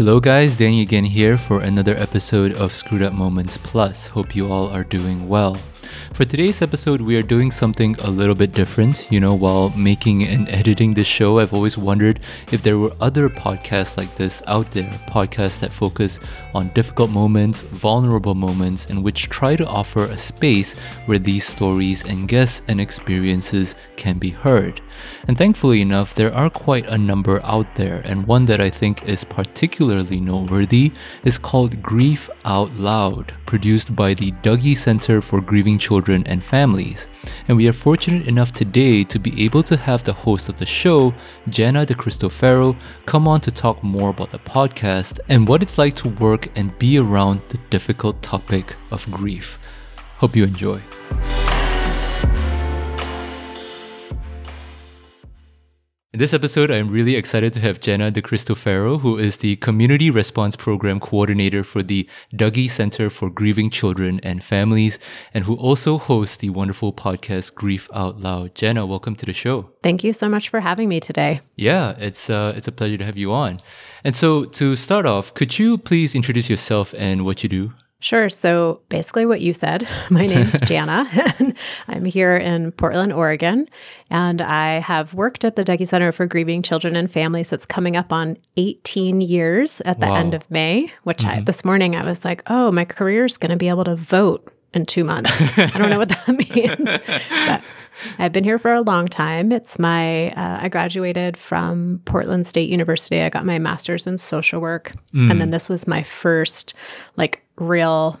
Hello, guys. Danny again here for another episode of Screwed Up Moments Plus. Hope you all are doing well. For today's episode, we are doing something a little bit different. You know, while making and editing this show, I've always wondered if there were other podcasts like this out there, podcasts that focus on difficult moments, vulnerable moments, and which try to offer a space where these stories and guests and experiences can be heard. And thankfully enough, there are quite a number out there, and one that I think is particularly noteworthy is called Grief Out Loud, produced by the Dougy Center for Grieving Children and Families. And we are fortunate enough today to be able to have the host of the show, Jenna De Cristofaro, come on to talk more about the podcast and what it's like to work and be around the difficult topic of grief. Hope you enjoy. In this episode, I'm really excited to have Jenna De Cristofaro, who is the Community Response Program Coordinator for the Dougy Center for Grieving Children and Families, and who also hosts the wonderful podcast Grief Out Loud. Jenna, welcome to the show. Thank you so much for having me today. Yeah, it's uh, it's a pleasure to have you on. And so, to start off, could you please introduce yourself and what you do? Sure. So basically, what you said. My name is Jana, and I'm here in Portland, Oregon. And I have worked at the Dougy Center for Grieving Children and Families. It's coming up on 18 years at the wow. end of May, which mm-hmm. I, this morning I was like, oh, my career is going to be able to vote in two months. I don't know what that means. But I've been here for a long time. It's my, uh, I graduated from Portland State University. I got my master's in social work. Mm. And then this was my first like real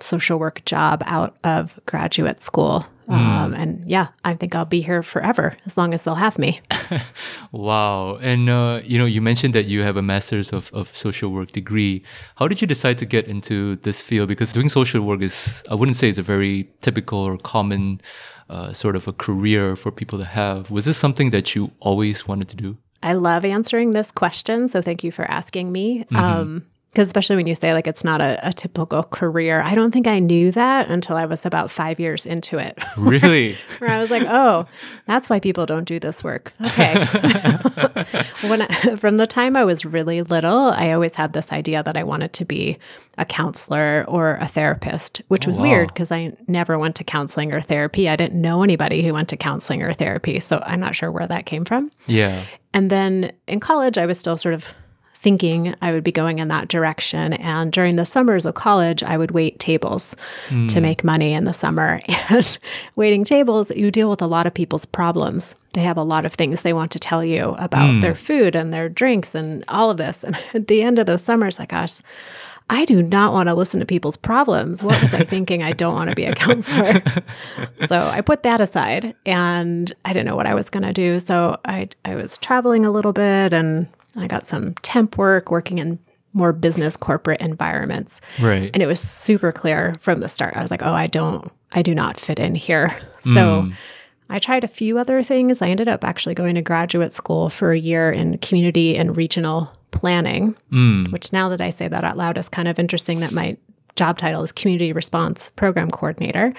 social work job out of graduate school. Mm. Um, and yeah, I think I'll be here forever as long as they'll have me. wow. And, uh, you know, you mentioned that you have a master's of, of social work degree. How did you decide to get into this field? Because doing social work is, I wouldn't say it's a very typical or common uh, sort of a career for people to have. Was this something that you always wanted to do? I love answering this question. So thank you for asking me. Mm-hmm. Um, because especially when you say like it's not a, a, typical career i don't think i knew that until i was about five years into it. Really? Where i was like oh that's why people don't do this work. Okay. When I, from the time i was really little i always had this idea that i wanted to be a counselor or a therapist which oh, was wow. weird because i never went to counseling or therapy. I didn't know anybody who went to counseling or therapy so i'm not sure where that came from. Yeah. And then in college i was still sort of thinking I would be going in that direction. And during the summers of college, I would wait tables mm. to make money in the summer. And waiting tables, you deal with a lot of people's problems. They have a lot of things they want to tell you about mm. their food and their drinks and all of this. And at the end of those summers, like, gosh, I do not want to listen to people's problems. What was I thinking? I don't want to be a counselor. so I put that aside and I didn't know what I was going to do. So I, I was traveling a little bit and I got some temp work working in more business corporate environments. Right. And it was super clear from the start. I was like, oh, I don't, I do not fit in here. So mm. I tried a few other things. I ended up actually going to graduate school for a year in community and regional planning, mm. which now that I say that out loud is kind of interesting that my job title is community response program coordinator.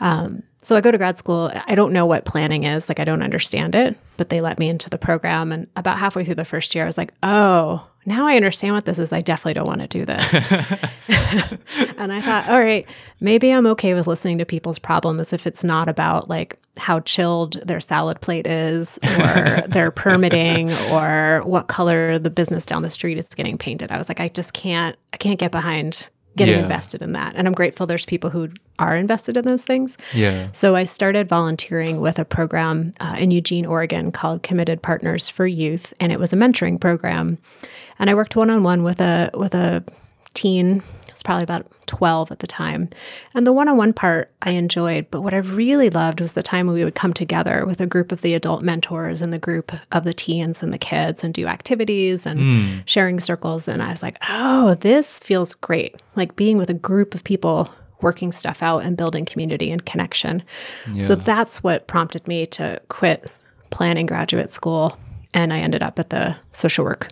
Um, so I go to grad school. I don't know what planning is. Like, I don't understand it, but they let me into the program. And about halfway through the first year, I was like, oh, now I understand what this is. I definitely don't want to do this. and I thought, all right, maybe I'm okay with listening to people's problems if it's not about like how chilled their salad plate is or their permitting or what color the business down the street is getting painted. I was like, I just can't, I can't get behind getting yeah. invested in that. And I'm grateful there's people who are invested in those things. Yeah. So I started volunteering with a program uh, in Eugene, Oregon called Committed Partners for Youth, and it was a mentoring program. And I worked one on one with a with a teen was probably about 12 at the time. And the one on one part I enjoyed, but what I really loved was the time when we would come together with a group of the adult mentors and the group of the teens and the kids and do activities and mm. sharing circles. And I was like, oh, this feels great. Like being with a group of people working stuff out and building community and connection. Yeah. So that's what prompted me to quit planning graduate school. And I ended up at the social work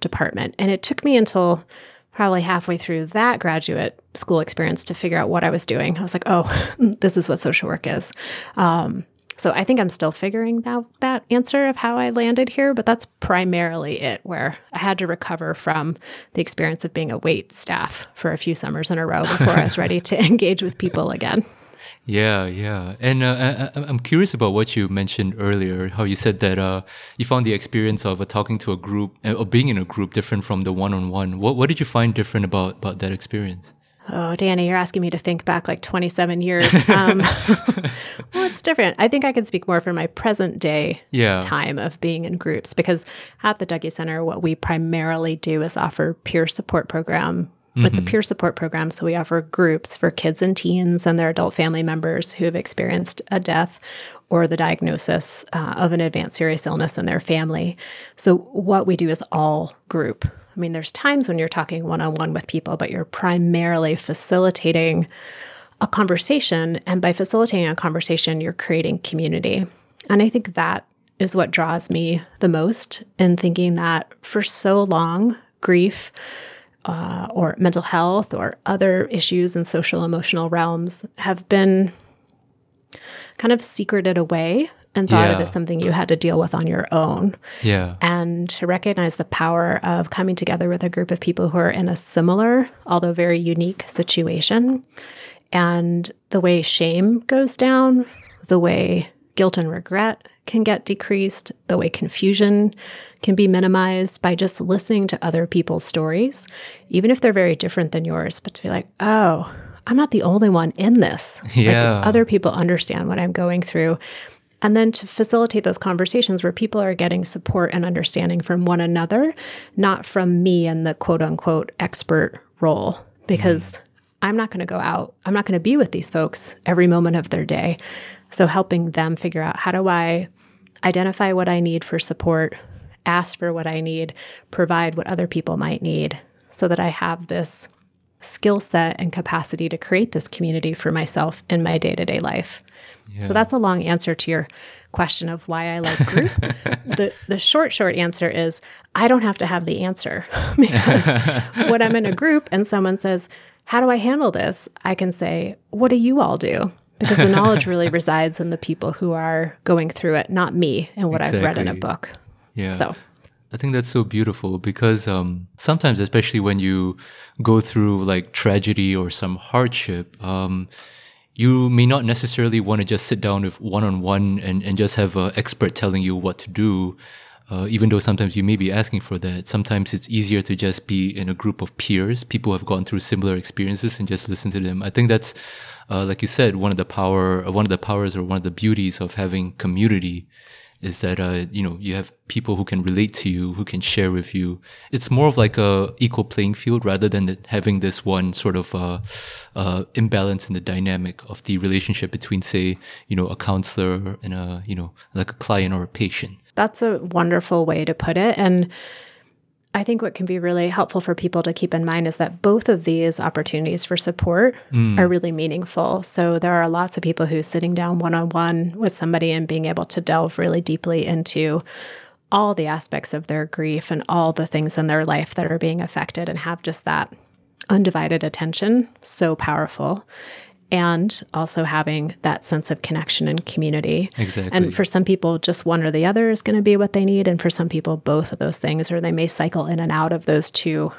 department. And it took me until probably halfway through that graduate school experience to figure out what I was doing. I was like, oh, this is what social work is. Um, So I think I'm still figuring out that answer of how I landed here, but that's primarily it, where I had to recover from the experience of being a wait staff for a few summers in a row before I was ready to engage with people again. Yeah, yeah. And uh, I, am curious about what you mentioned earlier, how you said that uh, you found the experience of uh, talking to a group uh, or being in a group different from the one on one. What What did you find different about, about that experience? Oh, Danny, you're asking me to think back like 27 years. Um, well, it's different. I think I can speak more for my present day yeah. time of being in groups because at the Dougy Center, what we primarily do is offer peer support program. Mm-hmm. It's a mm-hmm. peer support program. So we offer groups for kids and teens and their adult family members who have experienced a death or the diagnosis uh, of an advanced serious illness in their family. So what we do is all group. I mean, there's times when you're talking one on one with people, but you're primarily facilitating a conversation. And by facilitating a conversation, you're creating community. And I think that is what draws me the most in thinking that for so long, grief uh, or mental health or other issues in social emotional realms have been kind of secreted away and thought yeah. of as something you had to deal with on your own. Yeah. And to recognize the power of coming together with a group of people who are in a similar, although very unique situation. And the way shame goes down, the way guilt and regret can get decreased, the way confusion can be minimized by just listening to other people's stories, even if they're very different than yours, but to be like, oh, I'm not the only one in this. Yeah. Like other people understand what I'm going through. And then to facilitate those conversations where people are getting support and understanding from one another, not from me and the quote unquote expert role, because mm. I'm not going to go out, I'm not going to be with these folks every moment of their day. So helping them figure out how do I identify what I need for support, ask for what I need, provide what other people might need so that I have this skill set and capacity to create this community for myself in my day to day life. Yeah. So that's a long answer to your question of why I like group. the the short short answer is I don't have to have the answer because when I'm in a group and someone says, "How do I handle this?" I can say, "What do you all do?" Because the knowledge really resides in the people who are going through it, not me and what exactly. I've read in a book. Yeah. So I think that's so beautiful because um, sometimes, especially when you go through like tragedy or some hardship, um, you may not necessarily want to just sit down with one on one and and just have an expert telling you what to do. Uh, even though sometimes you may be asking for that, sometimes it's easier to just be in a group of peers, people who have gone through similar experiences, and just listen to them. I think that's, uh, like you said, one of the power, one of the powers, or one of the beauties of having community is that uh, you know you have people who can relate to you, who can share with you. It's more of like a equal playing field rather than having this one sort of uh, uh, imbalance in the dynamic of the relationship between, say, you know, a counselor and a you know like a client or a patient. That's a wonderful way to put it, and I think what can be really helpful for people to keep in mind is that both of these opportunities for support mm. are really meaningful. So there are lots of people who sitting down one on one with somebody and being able to delve really deeply into all the aspects of their grief and all the things in their life that are being affected and have just that undivided attention so powerful and also having that sense of connection and community. Exactly. And for some people, just one or the other is going to be what they need. And for some people, both of those things, or they may cycle in and out of those two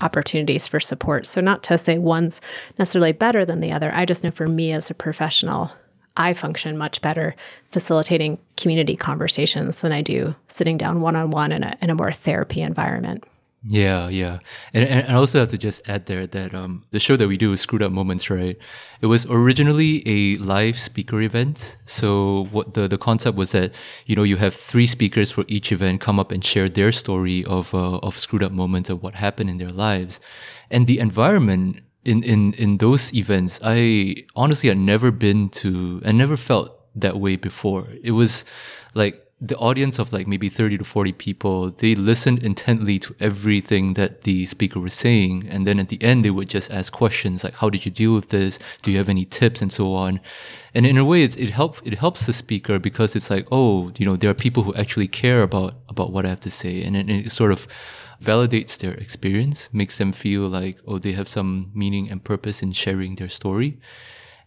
opportunities for support. So, not to say one's necessarily better than the other. I just know for me as a professional, I function much better facilitating community conversations than I do sitting down one on one in a more therapy environment. Yeah, yeah, and and I also have to just add there that um the show that we do Screwed Up Moments, right? It was originally a live speaker event. So what the the concept was that you know you have three speakers for each event come up and share their story of uh, of screwed up moments of what happened in their lives, and the environment in in in those events, I honestly had never been to and never felt that way before. It was like the audience of like maybe 30 to 40 people, they listened intently to everything that the speaker was saying. And then at the end, they would just ask questions like, how did you deal with this? Do you have any tips? And so on. And in a way, it helps, it helps the speaker because it's like, oh, you know, there are people who actually care about, about what I have to say. And it, it sort of validates their experience, makes them feel like, oh, they have some meaning and purpose in sharing their story.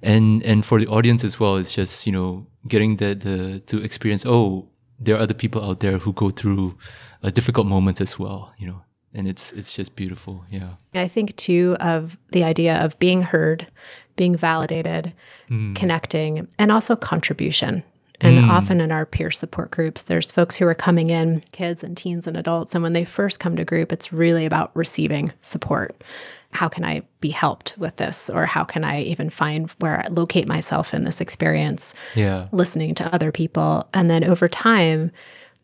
and and for the audience as well, it's just you know getting the the to experience. Oh, there are other people out there who go through a difficult moments as well. You know, and it's it's just beautiful. Yeah. I think too of the idea of being heard, being validated, mm. connecting, and also contribution. And mm. often in our peer support groups, there's folks who are coming in, kids and teens and adults. And when they first come to group, it's really about receiving support. How can I be helped with this? Or how can I even find where I locate myself in this experience? Yeah. Listening to other people. And then over time,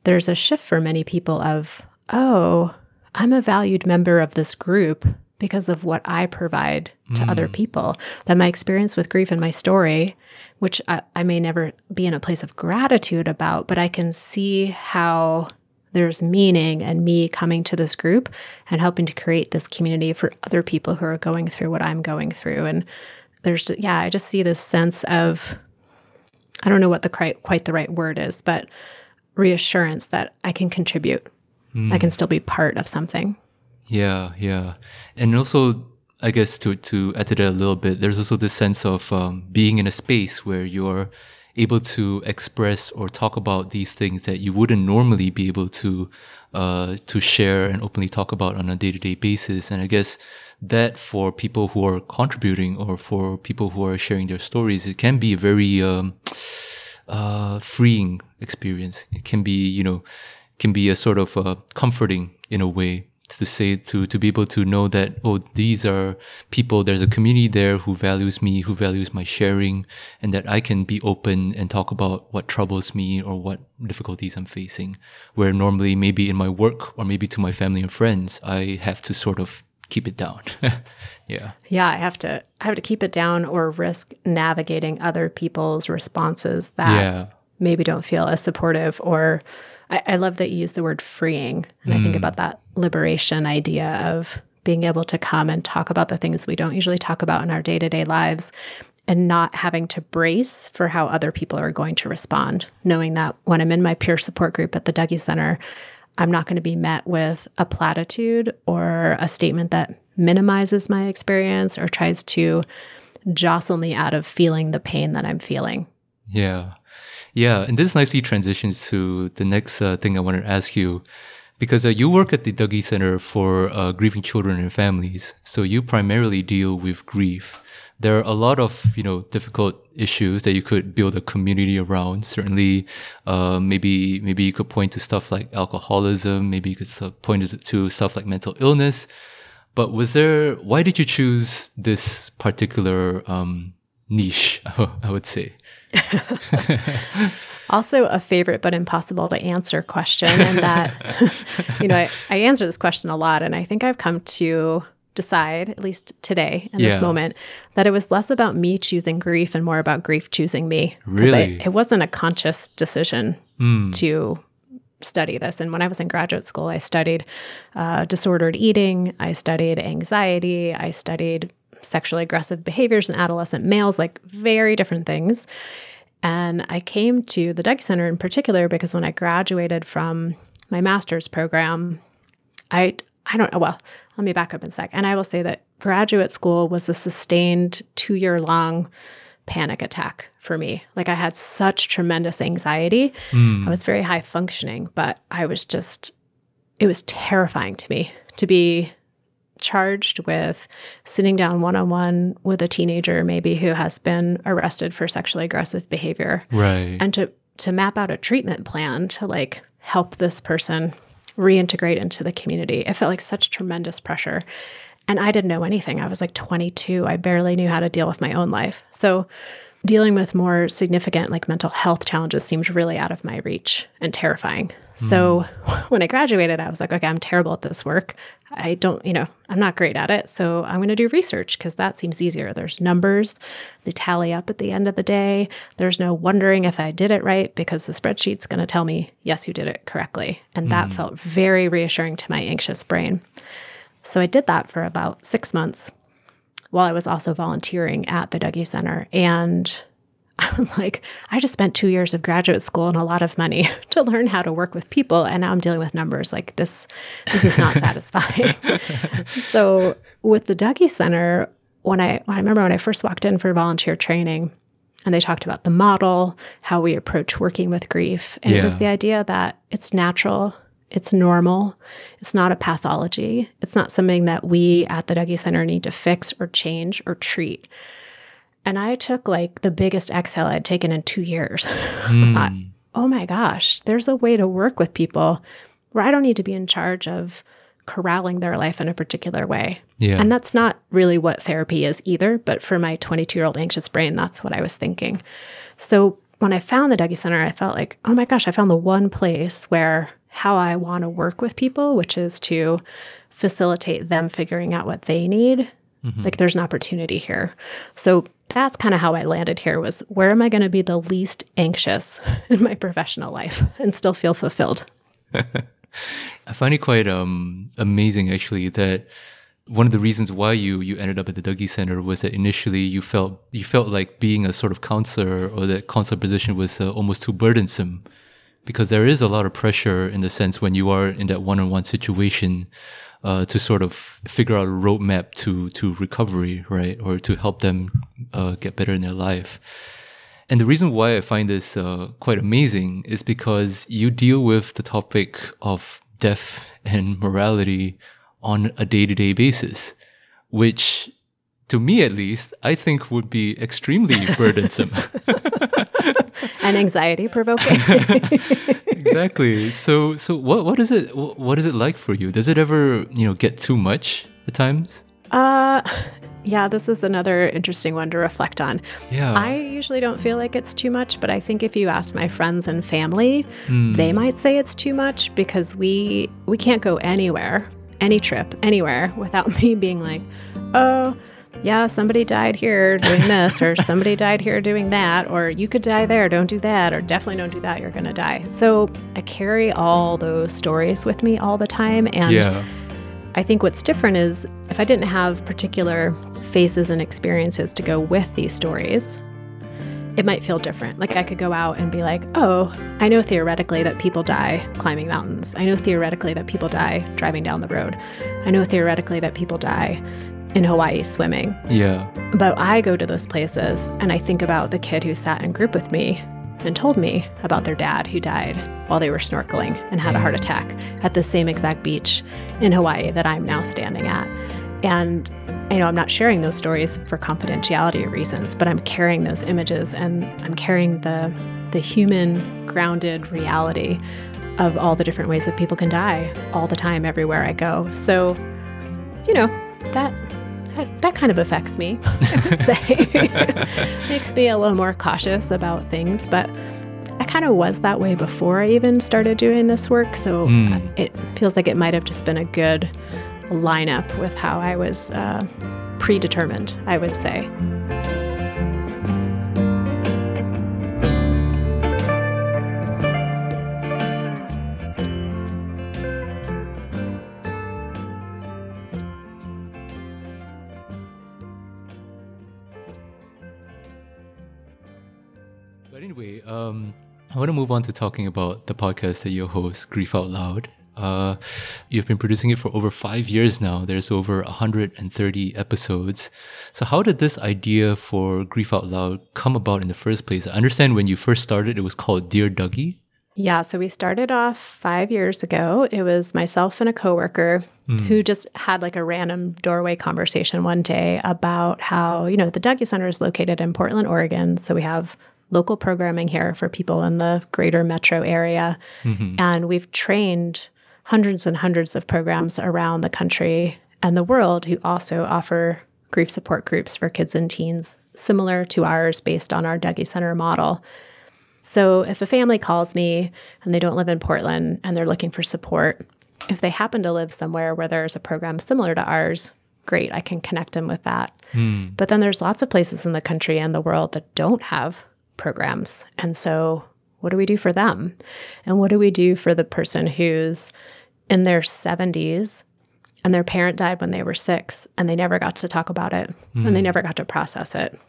there's a shift for many people of, oh, I'm a valued member of this group because of what I provide to mm. other people. That my experience with grief and my story, which I, I, may never be in a place of gratitude about, but I can see how there's meaning and me coming to this group and helping to create this community for other people who are going through what I'm going through. And there's, yeah, I just see this sense of, I don't know what the quite, the right word is, but reassurance that I can contribute Mm. I can still be part of something. Yeah, yeah. And also, I guess to, to add to that a little bit, there's also this sense of um, being in a space where you're able to express or talk about these things that you wouldn't normally be able to uh, to share and openly talk about on a day to day basis. And I guess that for people who are contributing or for people who are sharing their stories, it can be a very um, uh, freeing experience. It can be, you know, can be a sort of uh, comforting in a way to say to to be able to know that oh these are people there's a community there who values me who values my sharing and that I can be open and talk about what troubles me or what difficulties I'm facing. Where normally maybe in my work or maybe to my family and friends I have to sort of keep it down. Yeah. Yeah I have to I have to keep it down or risk navigating other people's responses that yeah. maybe don't feel as supportive or I, I love that you use the word freeing. And mm. I think mm. about that liberation idea of being able to come and talk about the things we don't usually talk about in our day to day lives and not having to brace for how other people are going to respond, knowing that when I'm in my peer support group at the Dougy Center, I'm not going to be met with a platitude or a statement that minimizes my experience or tries to jostle me out of feeling the pain that I'm feeling. Yeah. Yeah, and this nicely transitions to the next uh, thing I wanted to ask you. Because uh, you work at the Dougy Center for uh, grieving children and families, so you primarily deal with grief. There are a lot of you know difficult issues that you could build a community around. Certainly, uh, maybe maybe you could point to stuff like alcoholism. Maybe you could point to stuff like mental illness. But was there? Why did you choose this particular um, niche? I would say. also a favorite but impossible to answer question and that you know I, I, answer this question a lot and i think i've come to decide at least today in yeah. this moment that it was less about me choosing grief and more about grief choosing me really I, it wasn't a conscious decision mm. to study this and when i was in graduate school i studied uh, disordered eating i studied anxiety i studied sexually aggressive behaviors in adolescent males, like very different things. And I came to the Dougy Center in particular because when I graduated from my master's program, I I don't know. Well, let me back up in a sec. And I will say that graduate school was a sustained two year long panic attack for me. Like I had such tremendous anxiety. Mm. I was very high functioning, but I was just, it was terrifying to me to be charged with sitting down one on one with a teenager, maybe who has been arrested for sexually aggressive behavior. Right. And to, to map out a treatment plan to like help this person reintegrate into the community. It felt like such tremendous pressure. And I didn't know anything. I was like 22. I barely knew how to deal with my own life. So dealing with more significant like mental health challenges seemed really out of my reach and terrifying. So mm. when I graduated, I was like, okay, I'm terrible at this work. I don't, you know, I'm not great at it. So I'm going to do research because that seems easier. There's numbers, they tally up at the end of the day. There's no wondering if I did it right because the spreadsheet's going to tell me, yes, you did it correctly. And mm. that felt very reassuring to my anxious brain. So I did that for about six months while I was also volunteering at the Dougy Center. And I was like, I just spent two years of graduate school and a lot of money to learn how to work with people, and now I'm dealing with numbers. Like this, this is not satisfying. so with the Dougy Center, when I, when I remember when I first walked in for volunteer training, and they talked about the model, how we approach working with grief. And it was the idea that it's natural, it's normal, it's not a pathology, it's not something that we at the Dougy Center need to fix or change or treat. And I took like the biggest exhale I'd taken in two years. I thought, Mm. oh my gosh, there's a way to work with people where I don't need to be in charge of corralling their life in a particular way. Yeah. And that's not really what therapy is either. But for my 22 year old anxious brain, that's what I was thinking. So when I found the Dougy Center, I felt like, oh my gosh, I found the one place where how I want to work with people, which is to facilitate them figuring out what they need. Like there's an opportunity here. So that's kind of how I landed here was where am I going to be the least anxious in my professional life and still feel fulfilled? I find it quite um amazing actually that one of the reasons why you you ended up at the Dougy Center was that initially you felt you felt like being a sort of counselor or that counselor position was uh, almost too burdensome because there is a lot of pressure in the sense when you are in that one-on-one situation uh, to sort of figure out a roadmap to to recovery, right, or to help them uh, get better in their life. And the reason why I find this uh, quite amazing is because you deal with the topic of death and morality on a day to day basis, which to me at least, I think would be extremely burdensome. And anxiety provoking. exactly. So, so what, what is it, what is it like for you? Does it ever, you know, get too much at times? uh, yeah, this is another interesting one to reflect on. Yeah. I usually don't feel like it's too much, but I think if you ask my friends and family, Hmm. they might say it's too much because we we can't go anywhere, any trip, anywhere without me being like, "Oh, yeah, somebody died here doing this or somebody died here doing that or you could die there, don't do that or definitely don't do that, you're going to die." So, I carry all those stories with me all the time and yeah. I think what's different is if I didn't have particular faces and experiences to go with these stories, it might feel different. Like I could go out and be like, oh, I know theoretically that people die climbing mountains. I know theoretically that people die driving down the road. I know theoretically that people die in Hawaii swimming. Yeah. But I go to those places and I think about the kid who sat in group with me and told me about their dad who died while they were snorkeling and had a heart attack at the same exact beach in Hawaii that I'm now standing at. And you know, I'm not sharing those stories for confidentiality reasons, but I'm carrying those images and I'm carrying the the human grounded reality of all the different ways that people can die all the time everywhere I go. So, you know, that that, that kind of affects me, I would say. Makes me a little more cautious about things, but I kind of was that way before I even started doing this work. So Mm. it feels like it might have just been a good lineup with how I was uh, predetermined, I would say. But anyway, um, I want to move on to talking about the podcast that you host, Grief Out Loud. Uh, you've been producing it for over five years now. There's over 130 episodes. So, how did this idea for Grief Out Loud come about in the first place? I understand when you first started, it was called Dear Dougy. Yeah, so we started off five years ago. It was myself and a coworker who just had like a random doorway conversation one day about how, you know, the Dougy Center is located in Portland, Oregon. So we have local programming here for people in the greater metro area. Mm-hmm. And we've trained hundreds and hundreds of programs around the country and the world who also offer grief support groups for kids and teens, similar to ours based on our Dougy Center model. So if a family calls me and they don't live in Portland and they're looking for support, if they happen to live somewhere where there's a program similar to ours, great, I can connect them with that. Hmm. But then there's lots of places in the country and the world that don't have programs. And so what do we do for them? And what do we do for the person who's in their 70s and their parent died when they were six and they never got to talk about it and they hmm. never got to process it?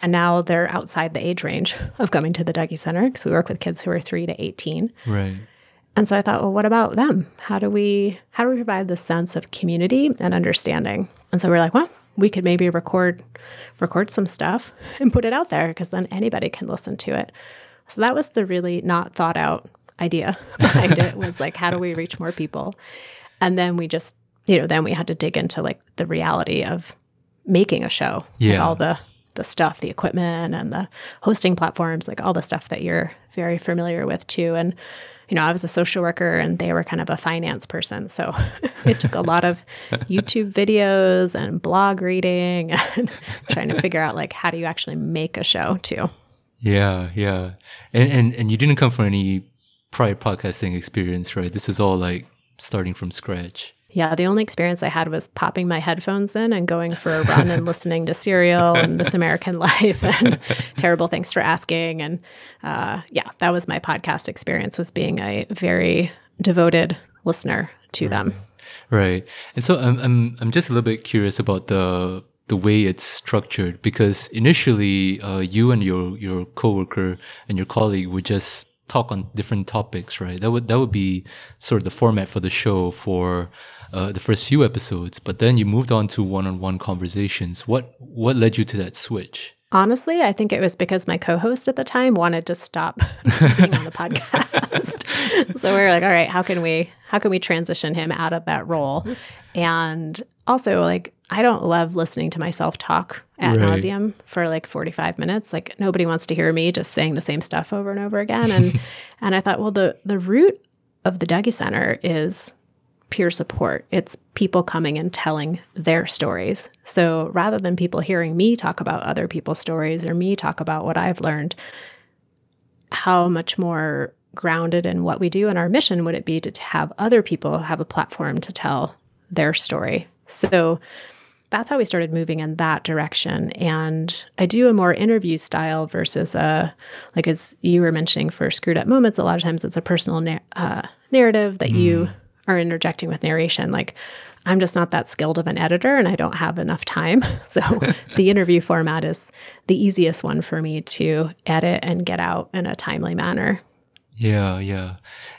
And now they're outside the age range of coming to the Dougy Center because we work with kids who are three to 18. Right. And so I thought, well, what about them? How do we how do we provide the sense of community and understanding? And so we're like, well, we could maybe record record some stuff and put it out there because then anybody can listen to it. So that was the really not thought out idea behind it was like how do we reach more people? And then we just, you know, then we had to dig into like the reality of making a show. Yeah. Like all the the stuff, the equipment and the hosting platforms, like all the stuff that you're very familiar with too. And you know, I was a social worker and they were kind of a finance person. So it took a lot of YouTube videos and blog reading and trying to figure out like how do you actually make a show too. Yeah, yeah. And and and you didn't come from any prior podcasting experience, right? This is all like starting from scratch. Yeah, the only experience I had was popping my headphones in and going for a run and listening to Serial and This American Life and Terrible Thanks for Asking. And uh, yeah, that was my podcast experience was being a very devoted listener to right. them. Right. And so I'm, I'm, I'm just a little bit curious about the, the way it's structured because initially uh, you and your, your coworker and your colleague would just talk on different topics, right? That would, that would be sort of the format for the show for uh, the first few episodes, but then you moved on to one-on-one conversations. What what led you to that switch? Honestly, I think it was because my co-host at the time wanted to stop being on the podcast. so we were like, all right, how can we how can we transition him out of that role? And also like I don't love listening to myself talk at right. nauseum for like 45 minutes. Like nobody wants to hear me just saying the same stuff over and over again. And and I thought, well, the the root of the Dougy Center is peer support. It's people coming and telling their stories. So rather than people hearing me talk about other people's stories or me talk about what I've learned, how much more grounded in what we do and our mission would it be to have other people have a platform to tell their story? So that's how we started moving in that direction. And I do a more interview style versus a, like as you were mentioning for Screwed Up Moments, a lot of times it's a personal na- uh, narrative that mm. you are interjecting with narration. Like, I'm just not that skilled of an editor and I don't have enough time. So, the interview format is the easiest one for me to edit and get out in a timely manner. Yeah, yeah.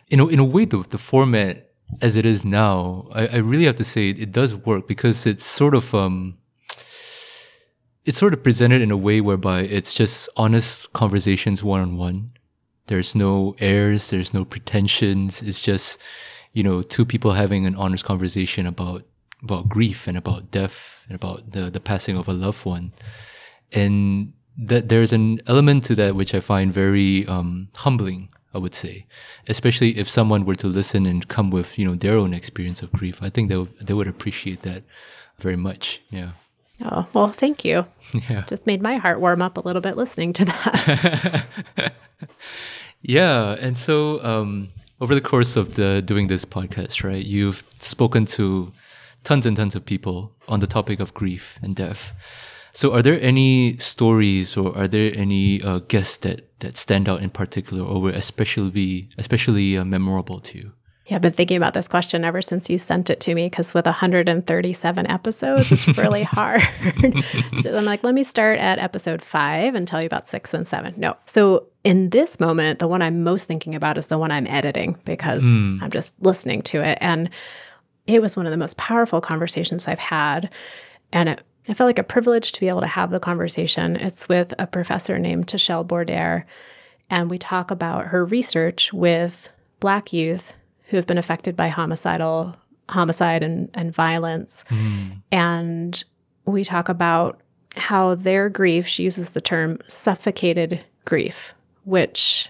In a, in a way, the, the format as it is now, I, I really have to say it, it does work because it's sort of, um, it's sort of presented in a way whereby it's just honest conversations one on one. There's no airs, there's no pretensions. It's just, you know, two people having an honest conversation about about grief and about death and about the the passing of a loved one, and that there's an element to that which I find very um, humbling. I would say, especially if someone were to listen and come with you know their own experience of grief. I think they would, they would appreciate that very much. Yeah. Oh well, thank you. Yeah. Just made my heart warm up a little bit listening to that. yeah, and so um, over the course of the doing this podcast, right, you've spoken to tons and tons of people on the topic of grief and death. So, are there any stories or are there any uh, guests that that stand out in particular, or were especially especially uh, memorable to you? Yeah, I've been thinking about this question ever since you sent it to me because with 137 episodes, it's really hard. I'm like, let me start at episode five and tell you about six and seven. No. So in this moment, the one I'm most thinking about is the one I'm editing because mm. I'm just listening to it. And it was one of the most powerful conversations I've had. And it, I felt like a privilege to be able to have the conversation. It's with a professor named Tashel Bordere. And we talk about her research with Black youth who have been affected by homicidal homicide and, and violence. Mm. And we talk about how their grief, she uses the term suffocated grief, which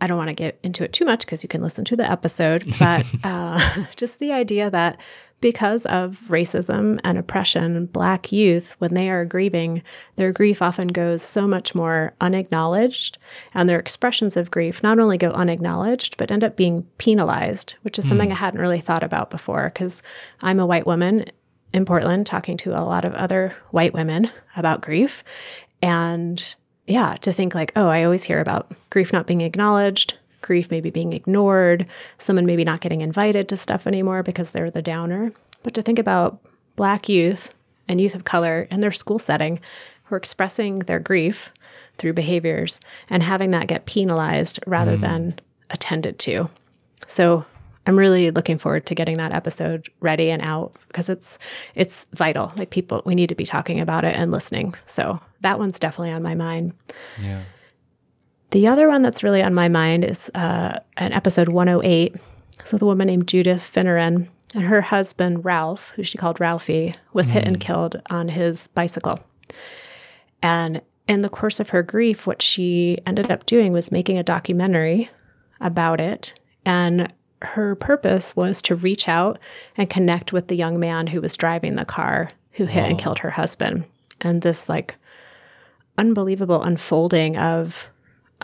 I don't want to get into it too much because you can listen to the episode, but uh, just the idea that because of racism and oppression, Black youth, when they are grieving, their grief often goes so much more unacknowledged, and their expressions of grief not only go unacknowledged, but end up being penalized, which is something mm. I hadn't really thought about before because I'm a white woman in Portland talking to a lot of other white women about grief. And yeah, to think like, oh, I always hear about grief not being acknowledged, grief maybe being ignored, someone maybe not getting invited to stuff anymore because they're the downer. But to think about Black youth and youth of color in their school setting who are expressing their grief through behaviors and having that get penalized rather mm. than attended to. So I'm really looking forward to getting that episode ready and out because it's it's vital. Like people, we need to be talking about it and listening. So that one's definitely on my mind. Yeah. The other one that's really on my mind is uh, an episode 108. So the woman named Judith Finneran and her husband Ralph, who she called Ralphie, was hit and killed on his bicycle. And in the course of her grief, what she ended up doing was making a documentary about it. And her purpose was to reach out and connect with the young man who was driving the car who hit and killed her husband. And this like unbelievable unfolding of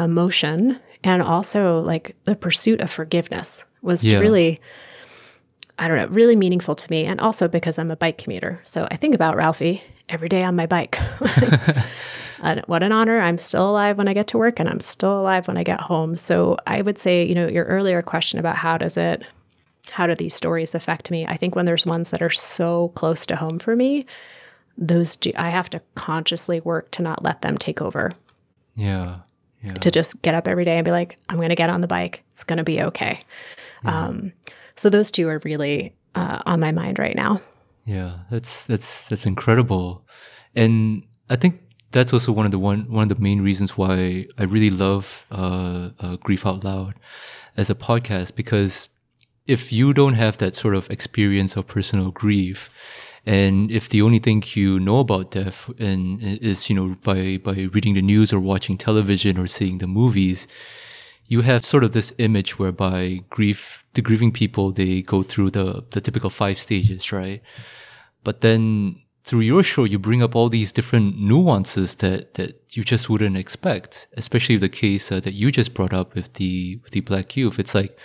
emotion and also like the pursuit of forgiveness was Yeah. really I don't know, really meaningful to me. And also because I'm a bike commuter. So I think about Ralphie every day on my bike. And what an honor. I'm still alive when I get to work and I'm still alive when I get home. So I would say, you know, your earlier question about how does it, how do these stories affect me? I think when there's ones that are so close to home for me, those do, I have to consciously work to not let them take over, Yeah. Yeah. to just get up every day and be like, I'm going to get on the bike. It's going to be okay. Um, so those two are really uh, on my mind right now. Yeah, that's that's that's incredible, and I think that's also one of the one one of the main reasons why I really love uh, uh, Grief Out Loud as a podcast because if you don't have that sort of experience of personal grief, and if the only thing you know about death and is you know by by reading the news or watching television or seeing the movies, you have sort of this image whereby grief the grieving people they go through the the typical five stages right? But then through your show you bring up all these different nuances that that you just wouldn't expect especially the case uh, that you just brought up with the with the black youth. It's like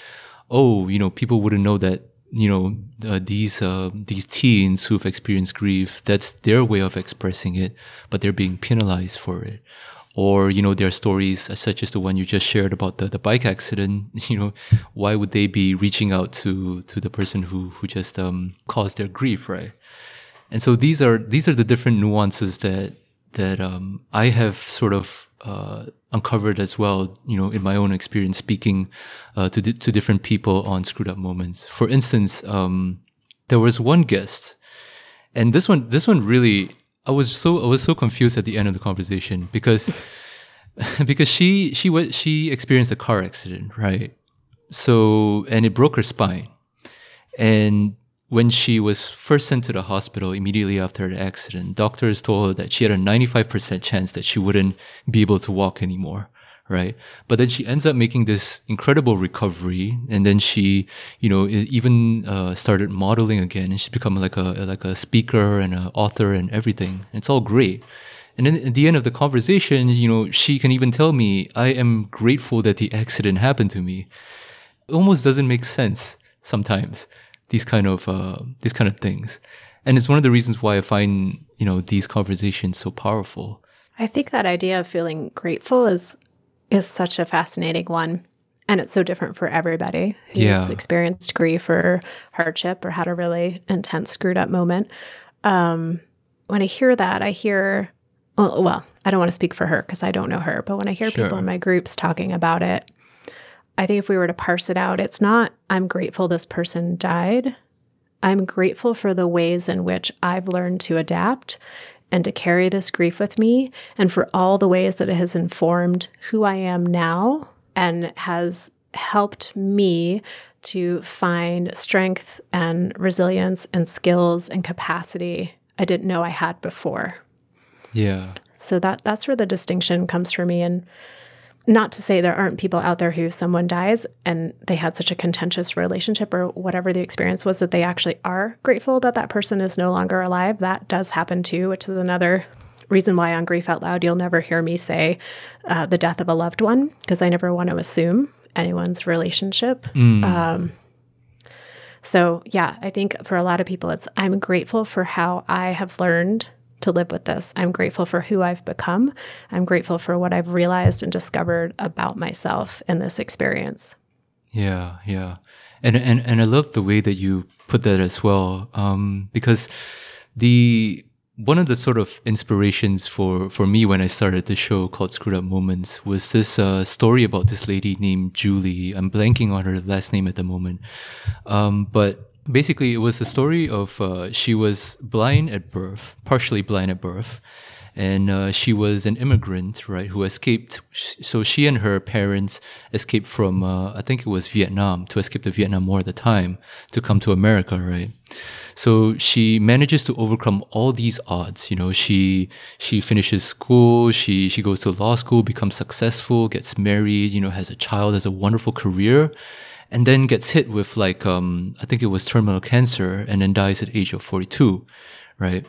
oh you know people wouldn't know that you know uh, these uh, these teens who've experienced grief that's their way of expressing it but they're being penalized for it. Or you know there are stories such as the one you just shared about the, the bike accident. You know why would they be reaching out to to the person who who just um caused their grief right? And so these are these are the different nuances that that um i have sort of uh uncovered as well you know in my own experience speaking uh, to di- to different people on screwed up moments. For instance um there was one guest and this one this one really i was so i was so confused at the end of the conversation because because she she was she experienced a car accident right? So and it broke her spine. And when she was first sent to the hospital immediately after the accident doctors told her that she had a 95% chance that she wouldn't be able to walk anymore right? But then she ends up making this incredible recovery and then she you know even uh, started modeling again and she's become like a like a speaker and an author and everything. It's all great. And then at the end of the conversation you know she can even tell me i am grateful that the accident happened to me. It almost doesn't make sense sometimes these kind of uh, these kind of things and it's one of the reasons why i find you know these conversations so powerful I think that idea of feeling grateful is is such a fascinating one. And it's so different for everybody who's Yeah. experienced grief or hardship or had a really intense screwed up moment. Um, when I hear that, I hear, well, well I don't want to speak for her because I don't know her, but when I hear people in my groups talking about it, I think if we were to parse it out, it's not, I'm grateful this person died. I'm grateful for the ways in which I've learned to adapt and to carry this grief with me, and for all the ways that it has informed who I am now and has helped me to find strength and resilience and skills and capacity I didn't know I had before. yeah So that that's where the distinction comes for me and not to say there aren't people out there who someone dies and they had such a contentious relationship or whatever the experience was that they actually are grateful that that person is no longer alive. That does happen too, which is another reason why on Grief Out Loud you'll never hear me say uh, the death of a loved one because I never want to assume anyone's relationship. Um, so, yeah, I think for a lot of people, it's I'm grateful for how I have learned to live with this. I'm grateful for who I've become. I'm grateful for what I've realized and discovered about myself in this experience. Yeah, yeah, and and and I love the way that you put that as well, um, because the one of the sort of inspirations for, for me when I started the show called Screwed Up Moments was this uh, story about this lady named Julie. I'm blanking on her last name at the moment. Um, but basically, it was a story of uh, she was blind at birth, partially blind at birth. And uh, she was an immigrant, right, who escaped. So she and her parents escaped from, uh, I think it was Vietnam, to escape the Vietnam War at the time, to come to America, right? So she manages to overcome all these odds. You know, she she finishes school, she she goes to law school, becomes successful, gets married, you know, has a child, has a wonderful career, and then gets hit with like um I think it was terminal cancer, and then dies at age of forty two, right?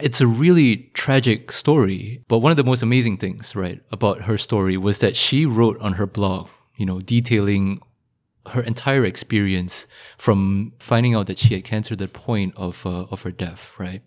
It's a really tragic story, but one of the most amazing things, right, about her story was that she wrote on her blog, you know, detailing her entire experience from finding out that she had cancer to the point of uh, of her death, right?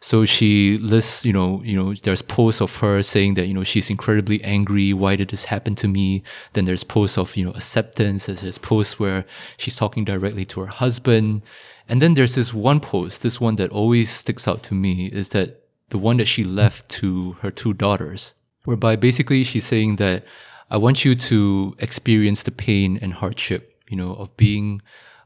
So she lists, you know, you know, there's posts of her saying that, you know, she's incredibly angry. Why did this happen to me? Then there's posts of, you know, acceptance. There's posts where she's talking directly to her husband. And then there's this one post, this one that always sticks out to me is that the one that she left to her two daughters, whereby basically she's saying that I want you to experience the pain and hardship, you know, of being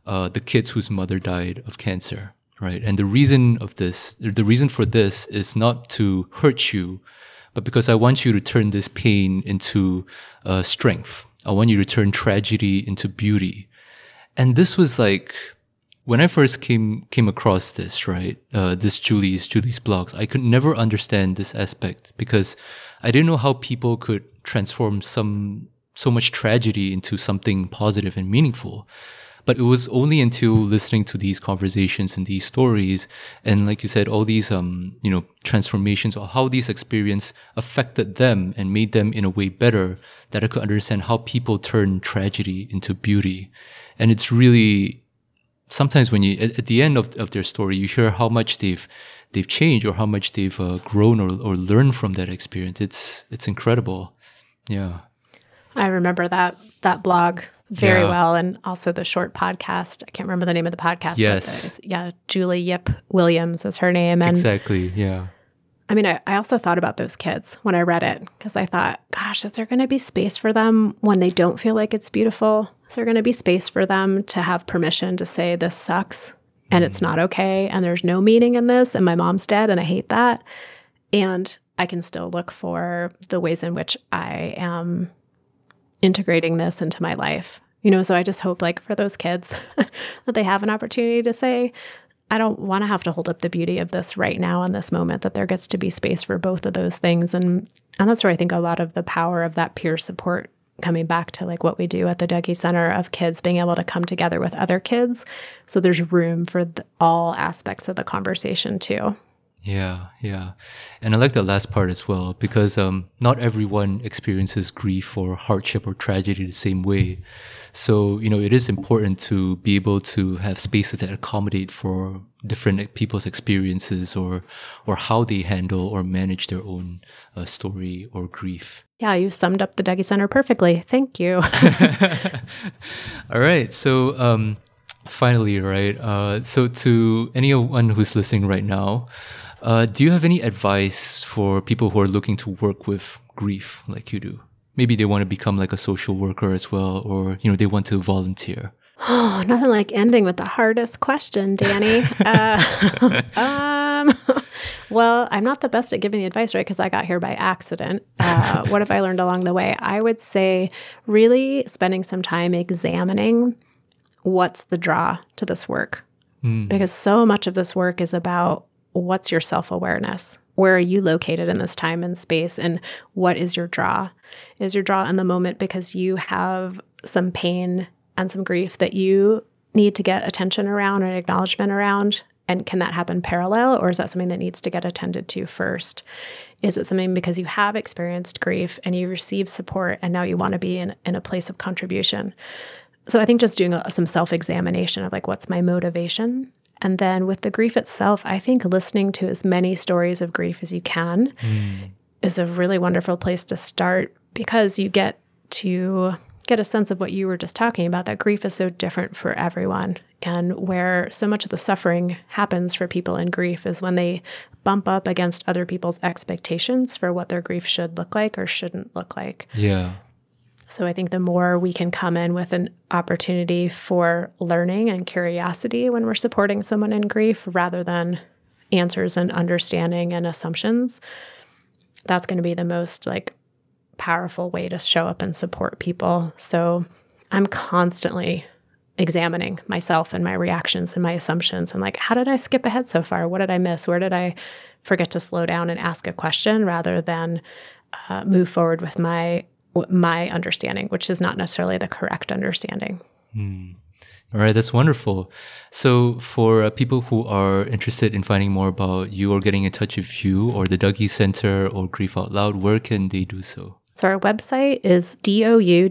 uh, the kids whose mother died of cancer, right? And the reason of this, the reason for this is not to hurt you, but because I want you to turn this pain into uh, strength. I want you to turn tragedy into beauty. And this was like, when I first came came across this, right, uh, this Julie's Julie's blogs, I could never understand this aspect because I didn't know how people could transform some so much tragedy into something positive and meaningful. But it was only until listening to these conversations and these stories, and like you said, all these um you know transformations or how these experience affected them and made them in a way better that I could understand how people turn tragedy into beauty. And it's really sometimes when you at, at the end of, of their story, you hear how much they've they've changed or how much they've uh, grown or, or learned from that experience. It's it's incredible. Yeah. I remember that that blog very yeah. well and also the short podcast. I can't remember the name of the podcast. Yes. The, yeah, Julie Yip Williams is her name. And exactly. Yeah. I mean, I, I also thought about those kids when I read it because I thought, gosh, is there going to be space for them when they don't feel like it's beautiful? Is there going to be space for them to have permission to say, this sucks and it's mm. not okay and there's no meaning in this and my mom's dead and I hate that? And I can still look for the ways in which I am integrating this into my life. You know, so I just hope, like, for those kids, that they have an opportunity to say, I don't want to have to hold up the beauty of this right now in this moment, that there gets to be space for both of those things. And, and that's where I think a lot of the power of that peer support coming back to like what we do at the Dougy Center of kids being able to come together with other kids. So there's room for the, all aspects of the conversation too. Yeah, yeah. And I like the last part as well because um, not everyone experiences grief or hardship or tragedy the same way. So, you know, it is important to be able to have spaces that accommodate for different people's experiences or or how they handle or manage their own uh, story or grief. Yeah, you summed up the Dougy Center perfectly. Thank you. All right. So, um, finally, right? Uh, so, to anyone who's listening right now, uh, do you have any advice for people who are looking to work with grief like you do? Maybe they want to become like a social worker as well, or you know, they want to volunteer. Oh, nothing like ending with the hardest question, Danny. uh, um, well, I'm not the best at giving the advice, right? Because I got here by accident. Uh, what have I learned along the way? I would say really spending some time examining what's the draw to this work. Mm. Because so much of this work is about what's your self awareness? Where are you located in this time and space? And what is your draw? Is your draw in the moment because you have some pain and some grief that you need to get attention around and acknowledgement around? And can that happen parallel, or is that something that needs to get attended to first? Is it something because you have experienced grief and you receive support and now you want to be in, in a place of contribution? So I think just doing a, some self examination of like, what's my motivation? And then with the grief itself, I think listening to as many stories of grief as you can mm. is a really wonderful place to start because you get to get a sense of what you were just talking about that grief is so different for everyone. And where so much of the suffering happens for people in grief is when they bump up against other people's expectations for what their grief should look like or shouldn't look like. Yeah. So I think the more we can come in with an opportunity for learning and curiosity when we're supporting someone in grief rather than answers and understanding and assumptions, that's going to be the most like powerful way to show up and support people. So I'm constantly examining myself and my reactions and my assumptions and like how did I skip ahead so far? What did I miss? Where did I forget to slow down and ask a question rather than uh, move forward with my my understanding, which is not necessarily the correct understanding. Hmm. All right, that's wonderful. So, for uh, people who are interested in finding more about you or getting in touch with you or the Dougy Center or Grief Out Loud, where can they do so? So, our website is dougy.org.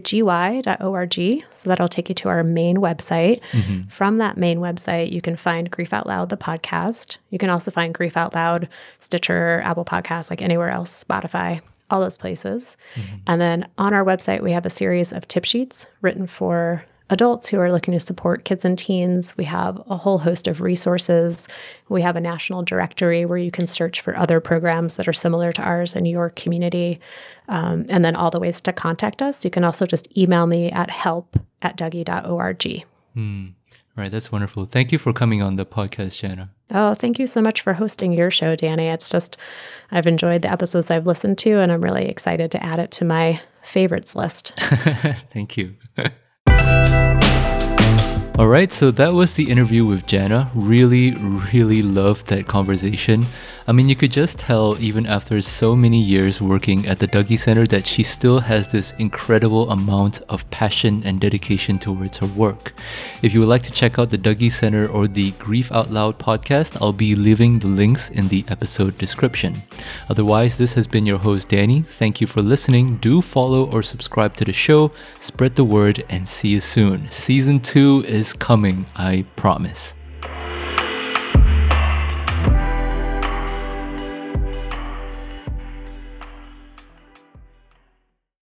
So, that'll take you to our main website. Mm-hmm. From that main website, you can find Grief Out Loud, the podcast. You can also find Grief Out Loud, Stitcher, Apple Podcasts, like anywhere else, Spotify all those places. Mm-hmm. And then on our website, we have a series of tip sheets written for adults who are looking to support kids and teens. We have a whole host of resources. We have a national directory where you can search for other programs that are similar to ours in your community. Um, and then all the ways to contact us. You can also just email me at help at dougy.org. Mm. All right, that's wonderful. Thank you for coming on the podcast, Jana. Oh, thank you so much for hosting your show, Danny. It's just, I've enjoyed the episodes I've listened to, and I'm really excited to add it to my favorites list. thank you. All right, so that was the interview with Jana. Really, really loved that conversation. I mean, you could just tell, even after so many years working at the Dougy Center, that she still has this incredible amount of passion and dedication towards her work. If you would like to check out the Dougy Center or the Grief Out Loud podcast, I'll be leaving the links in the episode description. Otherwise, this has been your host, Danny. Thank you for listening. Do follow or subscribe to the show, spread the word, and see you soon. Season 2 is coming, I promise.